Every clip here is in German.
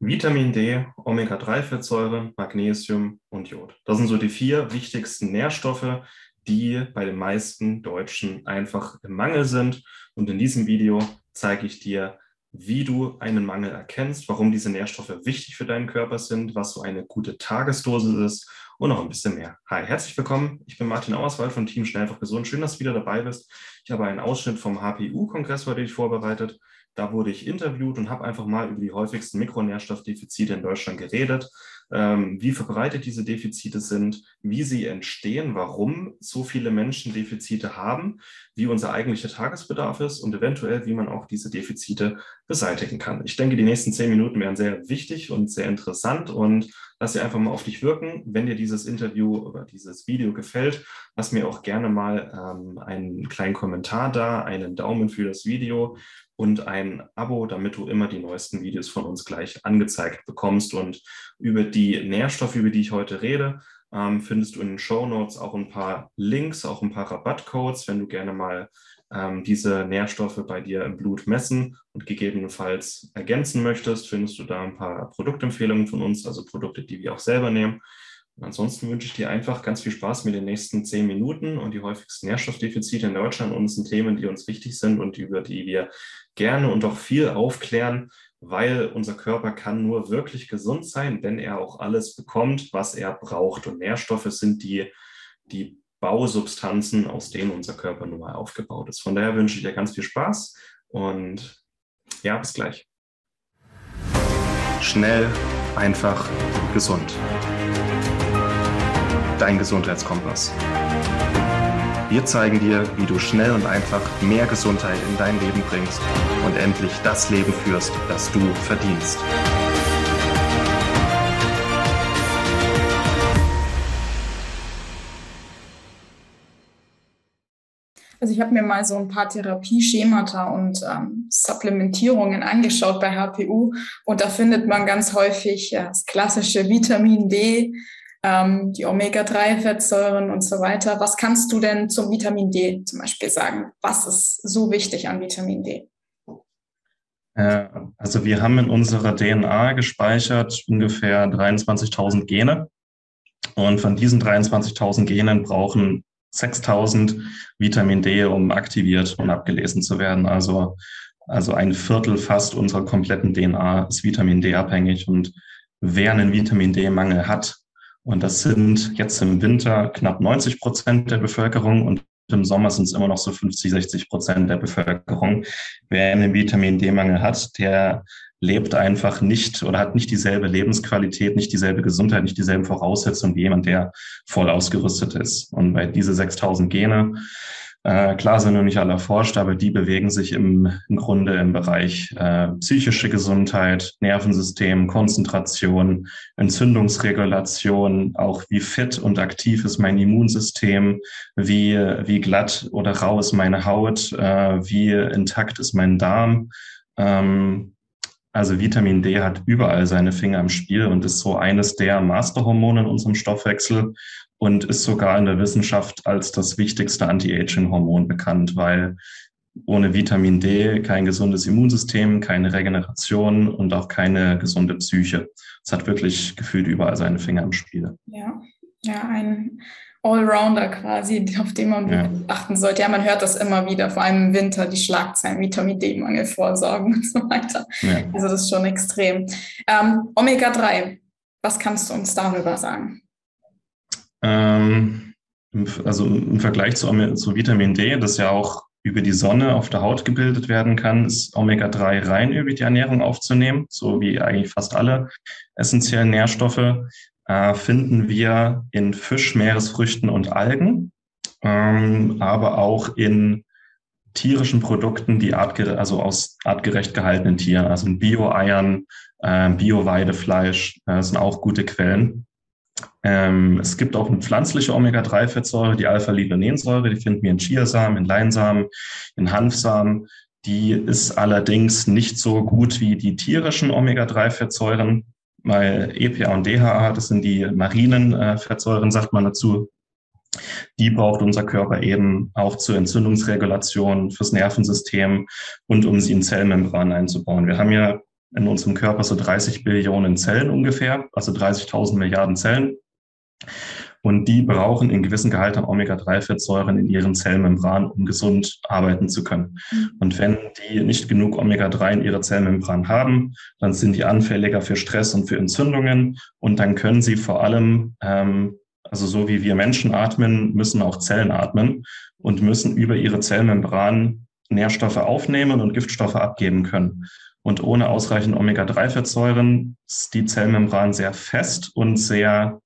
Vitamin D, Omega-3-Fettsäuren, Magnesium und Jod. Das sind so die vier wichtigsten Nährstoffe, die bei den meisten Deutschen einfach im Mangel sind. Und in diesem Video zeige ich dir, wie du einen Mangel erkennst, warum diese Nährstoffe wichtig für deinen Körper sind, was so eine gute Tagesdosis ist und noch ein bisschen mehr. Hi, herzlich willkommen. Ich bin Martin Auerswald von Team Schnell gesund. Schön, dass du wieder dabei bist. Ich habe einen Ausschnitt vom HPU-Kongress heute vorbereitet. Da wurde ich interviewt und habe einfach mal über die häufigsten Mikronährstoffdefizite in Deutschland geredet, ähm, wie verbreitet diese Defizite sind, wie sie entstehen, warum so viele Menschen Defizite haben, wie unser eigentlicher Tagesbedarf ist und eventuell, wie man auch diese Defizite beseitigen kann. Ich denke, die nächsten zehn Minuten wären sehr wichtig und sehr interessant und lass sie einfach mal auf dich wirken. Wenn dir dieses Interview oder dieses Video gefällt, lass mir auch gerne mal ähm, einen kleinen Kommentar da, einen Daumen für das Video und ein Abo, damit du immer die neuesten Videos von uns gleich angezeigt bekommst. Und über die Nährstoffe, über die ich heute rede, ähm, findest du in den Show Notes auch ein paar Links, auch ein paar Rabattcodes, wenn du gerne mal ähm, diese Nährstoffe bei dir im Blut messen und gegebenenfalls ergänzen möchtest, findest du da ein paar Produktempfehlungen von uns, also Produkte, die wir auch selber nehmen. Und ansonsten wünsche ich dir einfach ganz viel Spaß mit den nächsten zehn Minuten und die häufigsten Nährstoffdefizite in Deutschland und sind Themen, die uns wichtig sind und über die wir gerne und auch viel aufklären, weil unser Körper kann nur wirklich gesund sein, wenn er auch alles bekommt, was er braucht. Und Nährstoffe sind die, die Bausubstanzen, aus denen unser Körper nun mal aufgebaut ist. Von daher wünsche ich dir ganz viel Spaß und ja, bis gleich. Schnell, einfach, gesund dein Gesundheitskompass. Wir zeigen dir, wie du schnell und einfach mehr Gesundheit in dein Leben bringst und endlich das Leben führst, das du verdienst. Also ich habe mir mal so ein paar Therapieschemata und ähm, Supplementierungen angeschaut bei HPU und da findet man ganz häufig ja, das klassische Vitamin D, ähm, die Omega-3-Fettsäuren und so weiter. Was kannst du denn zum Vitamin D zum Beispiel sagen? Was ist so wichtig an Vitamin D? Äh, also wir haben in unserer DNA gespeichert ungefähr 23.000 Gene. Und von diesen 23.000 Genen brauchen 6.000 Vitamin D, um aktiviert und abgelesen zu werden. Also, also ein Viertel fast unserer kompletten DNA ist Vitamin D abhängig. Und wer einen Vitamin D-Mangel hat, und das sind jetzt im Winter knapp 90 Prozent der Bevölkerung und im Sommer sind es immer noch so 50, 60 Prozent der Bevölkerung. Wer einen Vitamin D-Mangel hat, der lebt einfach nicht oder hat nicht dieselbe Lebensqualität, nicht dieselbe Gesundheit, nicht dieselben Voraussetzungen wie jemand, der voll ausgerüstet ist. Und bei diese 6000 Gene äh, klar sind noch nicht alle erforscht, aber die bewegen sich im, im Grunde im Bereich äh, psychische Gesundheit, Nervensystem, Konzentration, Entzündungsregulation, auch wie fit und aktiv ist mein Immunsystem, wie, wie glatt oder rau ist meine Haut, äh, wie intakt ist mein Darm. Ähm, also Vitamin D hat überall seine Finger im Spiel und ist so eines der Masterhormone in unserem Stoffwechsel und ist sogar in der Wissenschaft als das wichtigste Anti-Aging-Hormon bekannt, weil ohne Vitamin D kein gesundes Immunsystem, keine Regeneration und auch keine gesunde Psyche. Es hat wirklich gefühlt überall seine Finger im Spiel. Ja, ja, ein Allrounder quasi, auf den man ja. achten sollte. Ja, man hört das immer wieder, vor allem im Winter, die Schlagzeilen, Vitamin D-Mangel vorsorgen und so weiter. Ja. Also das ist schon extrem. Ähm, Omega-3, was kannst du uns darüber sagen? Ähm, also im Vergleich zu, zu Vitamin D, das ja auch über die Sonne auf der Haut gebildet werden kann, ist Omega-3 rein über die Ernährung aufzunehmen, so wie eigentlich fast alle essentiellen Nährstoffe, äh, finden wir in Fisch, Meeresfrüchten und Algen, ähm, aber auch in tierischen Produkten, die artgerecht, also aus artgerecht gehaltenen Tieren, also in Bio-Eiern, äh, Bio-Weidefleisch, äh, sind auch gute Quellen. Ähm, es gibt auch eine pflanzliche Omega-3-Fettsäure, die Alpha-Liponensäure, die finden wir in Chiasamen, in Leinsamen, in Hanfsamen. Die ist allerdings nicht so gut wie die tierischen Omega-3-Fettsäuren, weil EPA und DHA, das sind die marinen äh, Fettsäuren, sagt man dazu. Die braucht unser Körper eben auch zur Entzündungsregulation, fürs Nervensystem und um sie in Zellmembranen einzubauen. Wir haben ja in unserem Körper so 30 Billionen Zellen ungefähr, also 30.000 Milliarden Zellen. Und die brauchen in gewissen Gehalt an Omega-3-Fettsäuren in ihren Zellmembran, um gesund arbeiten zu können. Mhm. Und wenn die nicht genug Omega-3 in ihrer Zellmembran haben, dann sind die anfälliger für Stress und für Entzündungen. Und dann können sie vor allem, ähm, also so wie wir Menschen atmen, müssen auch Zellen atmen und müssen über ihre Zellmembran Nährstoffe aufnehmen und Giftstoffe abgeben können. Und ohne ausreichend Omega-3-Fettsäuren ist die Zellmembran sehr fest und sehr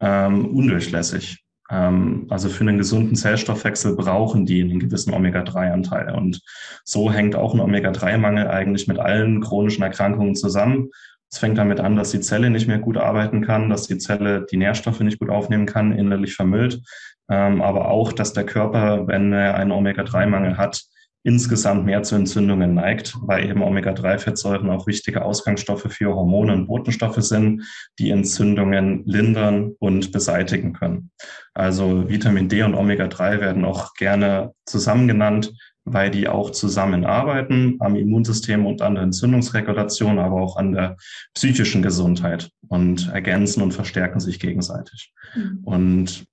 ähm, undurchlässig. Ähm, also für einen gesunden Zellstoffwechsel brauchen die einen gewissen Omega-3-Anteil. Und so hängt auch ein Omega-3-Mangel eigentlich mit allen chronischen Erkrankungen zusammen. Es fängt damit an, dass die Zelle nicht mehr gut arbeiten kann, dass die Zelle die Nährstoffe nicht gut aufnehmen kann, innerlich vermüllt. Ähm, aber auch, dass der Körper, wenn er einen Omega-3-Mangel hat, insgesamt mehr zu Entzündungen neigt, weil eben Omega-3-Fettsäuren auch wichtige Ausgangsstoffe für Hormone und Botenstoffe sind, die Entzündungen lindern und beseitigen können. Also Vitamin D und Omega-3 werden auch gerne zusammen genannt, weil die auch zusammenarbeiten am Immunsystem und an der Entzündungsregulation, aber auch an der psychischen Gesundheit und ergänzen und verstärken sich gegenseitig. Mhm. Und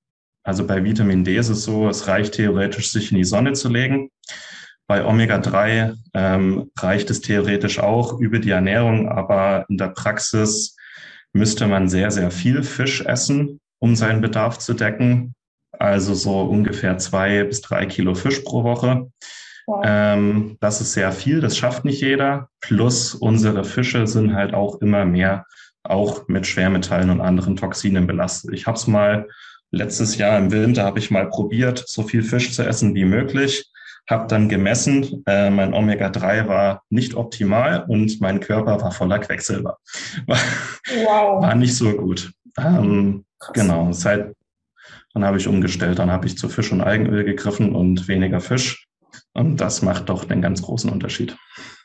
also bei Vitamin D ist es so, es reicht theoretisch, sich in die Sonne zu legen. Bei Omega-3 ähm, reicht es theoretisch auch über die Ernährung, aber in der Praxis müsste man sehr, sehr viel Fisch essen, um seinen Bedarf zu decken. Also so ungefähr zwei bis drei Kilo Fisch pro Woche. Wow. Ähm, das ist sehr viel, das schafft nicht jeder. Plus unsere Fische sind halt auch immer mehr auch mit Schwermetallen und anderen Toxinen belastet. Ich habe es mal letztes Jahr im Winter habe ich mal probiert, so viel Fisch zu essen wie möglich habe dann gemessen, äh, mein Omega-3 war nicht optimal und mein Körper war voller Quecksilber. Wow. War nicht so gut. Ähm, genau, seit dann habe ich umgestellt, dann habe ich zu Fisch und Eigenöl gegriffen und weniger Fisch. Und das macht doch den ganz großen Unterschied.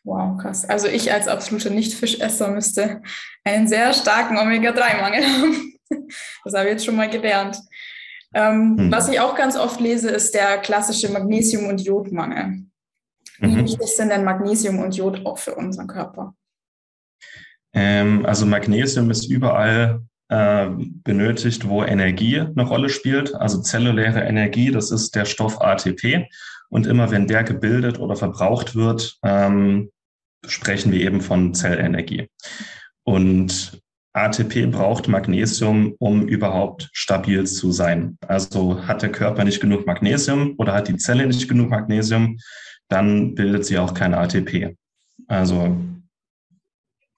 Wow, krass. Also ich als absoluter Nicht-Fischesser müsste einen sehr starken Omega-3-Mangel haben. Das habe ich jetzt schon mal gelernt. Ähm, mhm. Was ich auch ganz oft lese, ist der klassische Magnesium- und Jodmangel. Wie mhm. wichtig sind denn Magnesium und Jod auch für unseren Körper? Ähm, also Magnesium ist überall äh, benötigt, wo Energie eine Rolle spielt. Also zelluläre Energie, das ist der Stoff ATP. Und immer wenn der gebildet oder verbraucht wird, ähm, sprechen wir eben von Zellenergie. Und ATP braucht Magnesium, um überhaupt stabil zu sein. Also hat der Körper nicht genug Magnesium oder hat die Zelle nicht genug Magnesium, dann bildet sie auch kein ATP. Also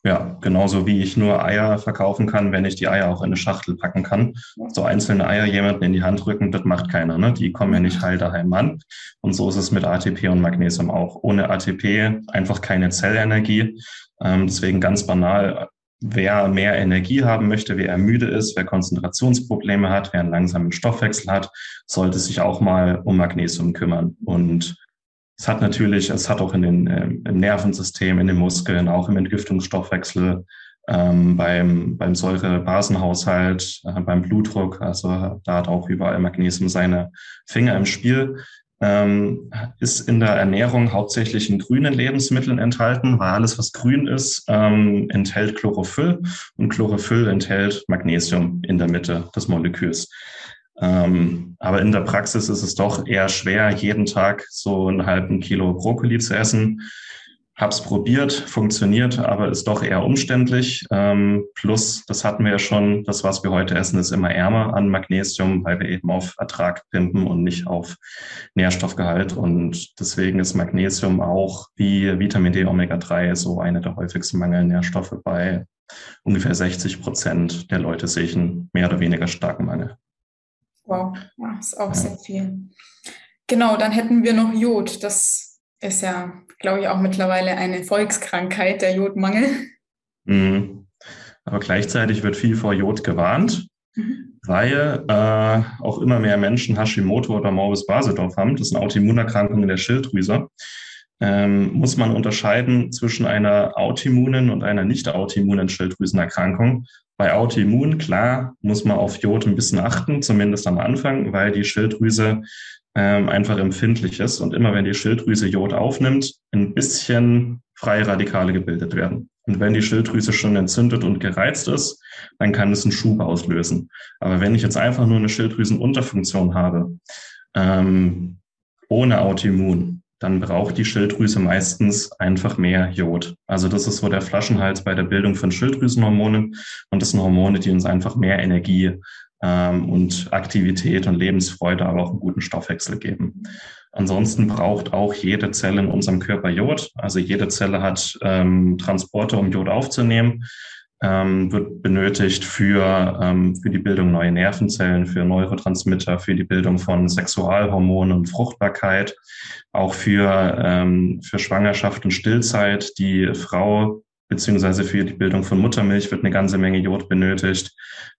ja, genauso wie ich nur Eier verkaufen kann, wenn ich die Eier auch in eine Schachtel packen kann. So einzelne Eier jemanden in die Hand drücken, das macht keiner. Ne? Die kommen ja nicht heil daheim an. Und so ist es mit ATP und Magnesium auch. Ohne ATP einfach keine Zellenergie. Ähm, deswegen ganz banal, wer mehr Energie haben möchte, wer müde ist, wer Konzentrationsprobleme hat, wer einen langsamen Stoffwechsel hat, sollte sich auch mal um Magnesium kümmern. Und es hat natürlich, es hat auch in den, äh, im Nervensystem, in den Muskeln, auch im Entgiftungsstoffwechsel, ähm, beim, beim Säurebasenhaushalt, äh, beim Blutdruck, also da hat auch überall Magnesium seine Finger im Spiel ähm, ist in der Ernährung hauptsächlich in grünen Lebensmitteln enthalten, weil alles, was grün ist, ähm, enthält Chlorophyll und Chlorophyll enthält Magnesium in der Mitte des Moleküls. Ähm, aber in der Praxis ist es doch eher schwer, jeden Tag so einen halben Kilo Brokkoli zu essen. Hab's probiert, funktioniert, aber ist doch eher umständlich. Ähm, plus, das hatten wir ja schon, das, was wir heute essen, ist immer ärmer an Magnesium, weil wir eben auf Ertrag pimpen und nicht auf Nährstoffgehalt. Und deswegen ist Magnesium auch wie Vitamin D Omega-3 so eine der häufigsten Mangelnährstoffe bei ungefähr 60 Prozent der Leute sehe ich einen mehr oder weniger starken Mangel. Wow, ja, ist auch ja. sehr viel. Genau, dann hätten wir noch Jod. Das ist ja, glaube ich, auch mittlerweile eine Volkskrankheit, der Jodmangel. Mhm. Aber gleichzeitig wird viel vor Jod gewarnt, mhm. weil äh, auch immer mehr Menschen Hashimoto oder Morbus Basedorf haben. Das sind Autoimmunerkrankungen der Schilddrüse. Ähm, muss man unterscheiden zwischen einer autoimmunen und einer nicht autoimmunen Schilddrüsenerkrankung. Bei Autoimmun, klar, muss man auf Jod ein bisschen achten, zumindest am Anfang, weil die Schilddrüse ähm, einfach empfindlich ist und immer wenn die Schilddrüse Jod aufnimmt, ein bisschen freie Radikale gebildet werden. Und wenn die Schilddrüse schon entzündet und gereizt ist, dann kann es einen Schub auslösen. Aber wenn ich jetzt einfach nur eine Schilddrüsenunterfunktion habe, ähm, ohne Autoimmun, dann braucht die Schilddrüse meistens einfach mehr Jod. Also das ist so der Flaschenhals bei der Bildung von Schilddrüsenhormonen. Und das sind Hormone, die uns einfach mehr Energie und Aktivität und Lebensfreude, aber auch einen guten Stoffwechsel geben. Ansonsten braucht auch jede Zelle in unserem Körper Jod. Also jede Zelle hat ähm, Transporter, um Jod aufzunehmen ähm, wird benötigt für, ähm, für die Bildung neuer Nervenzellen, für Neurotransmitter, für die Bildung von Sexualhormonen und Fruchtbarkeit, auch für, ähm, für Schwangerschaft und Stillzeit. Die Frau beziehungsweise für die Bildung von Muttermilch wird eine ganze Menge Jod benötigt.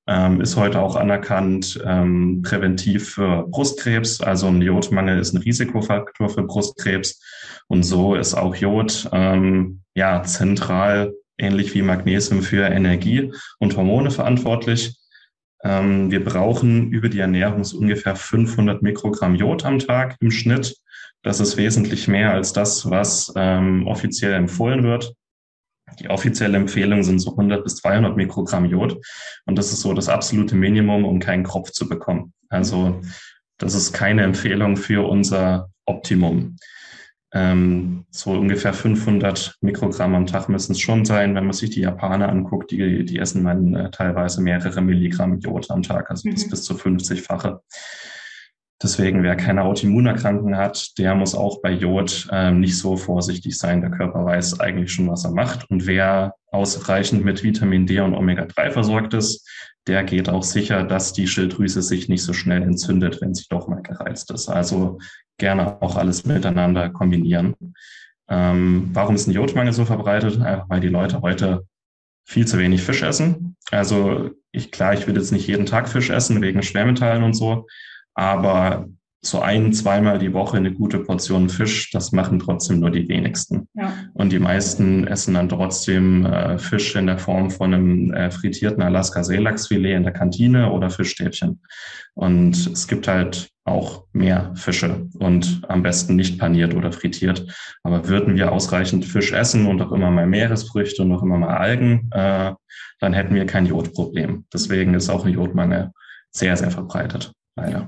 Ähm, ist heute auch anerkannt ähm, präventiv für Brustkrebs. Also ein Jodmangel ist ein Risikofaktor für Brustkrebs. Und so ist auch Jod ähm, ja zentral ähnlich wie Magnesium für Energie und Hormone verantwortlich. Ähm, wir brauchen über die Ernährung so ungefähr 500 Mikrogramm Jod am Tag im Schnitt. Das ist wesentlich mehr als das, was ähm, offiziell empfohlen wird. Die offizielle Empfehlung sind so 100 bis 200 Mikrogramm Jod. Und das ist so das absolute Minimum, um keinen Kropf zu bekommen. Also das ist keine Empfehlung für unser Optimum. Ähm, so ungefähr 500 Mikrogramm am Tag müssen es schon sein. Wenn man sich die Japaner anguckt, die, die essen dann äh, teilweise mehrere Milligramm Jod am Tag, also mhm. bis, bis zu 50-fache. Deswegen, wer keine Autoimmunerkrankung hat, der muss auch bei Jod ähm, nicht so vorsichtig sein. Der Körper weiß eigentlich schon, was er macht. Und wer ausreichend mit Vitamin D und Omega-3 versorgt ist, der geht auch sicher, dass die Schilddrüse sich nicht so schnell entzündet, wenn sie doch mal gereizt ist. Also gerne auch alles miteinander kombinieren. Ähm, warum ist ein Jodmangel so verbreitet? Einfach weil die Leute heute viel zu wenig Fisch essen. Also ich, klar, ich will jetzt nicht jeden Tag Fisch essen wegen Schwermetallen und so, aber so ein, zweimal die Woche eine gute Portion Fisch, das machen trotzdem nur die wenigsten. Ja. Und die meisten essen dann trotzdem äh, Fisch in der Form von einem äh, frittierten Alaska-Seelachsfilet in der Kantine oder Fischstäbchen. Und es gibt halt auch mehr Fische und am besten nicht paniert oder frittiert. Aber würden wir ausreichend Fisch essen und auch immer mal Meeresfrüchte und auch immer mal Algen, äh, dann hätten wir kein Jodproblem. Deswegen ist auch ein Jodmangel sehr, sehr verbreitet. Leider.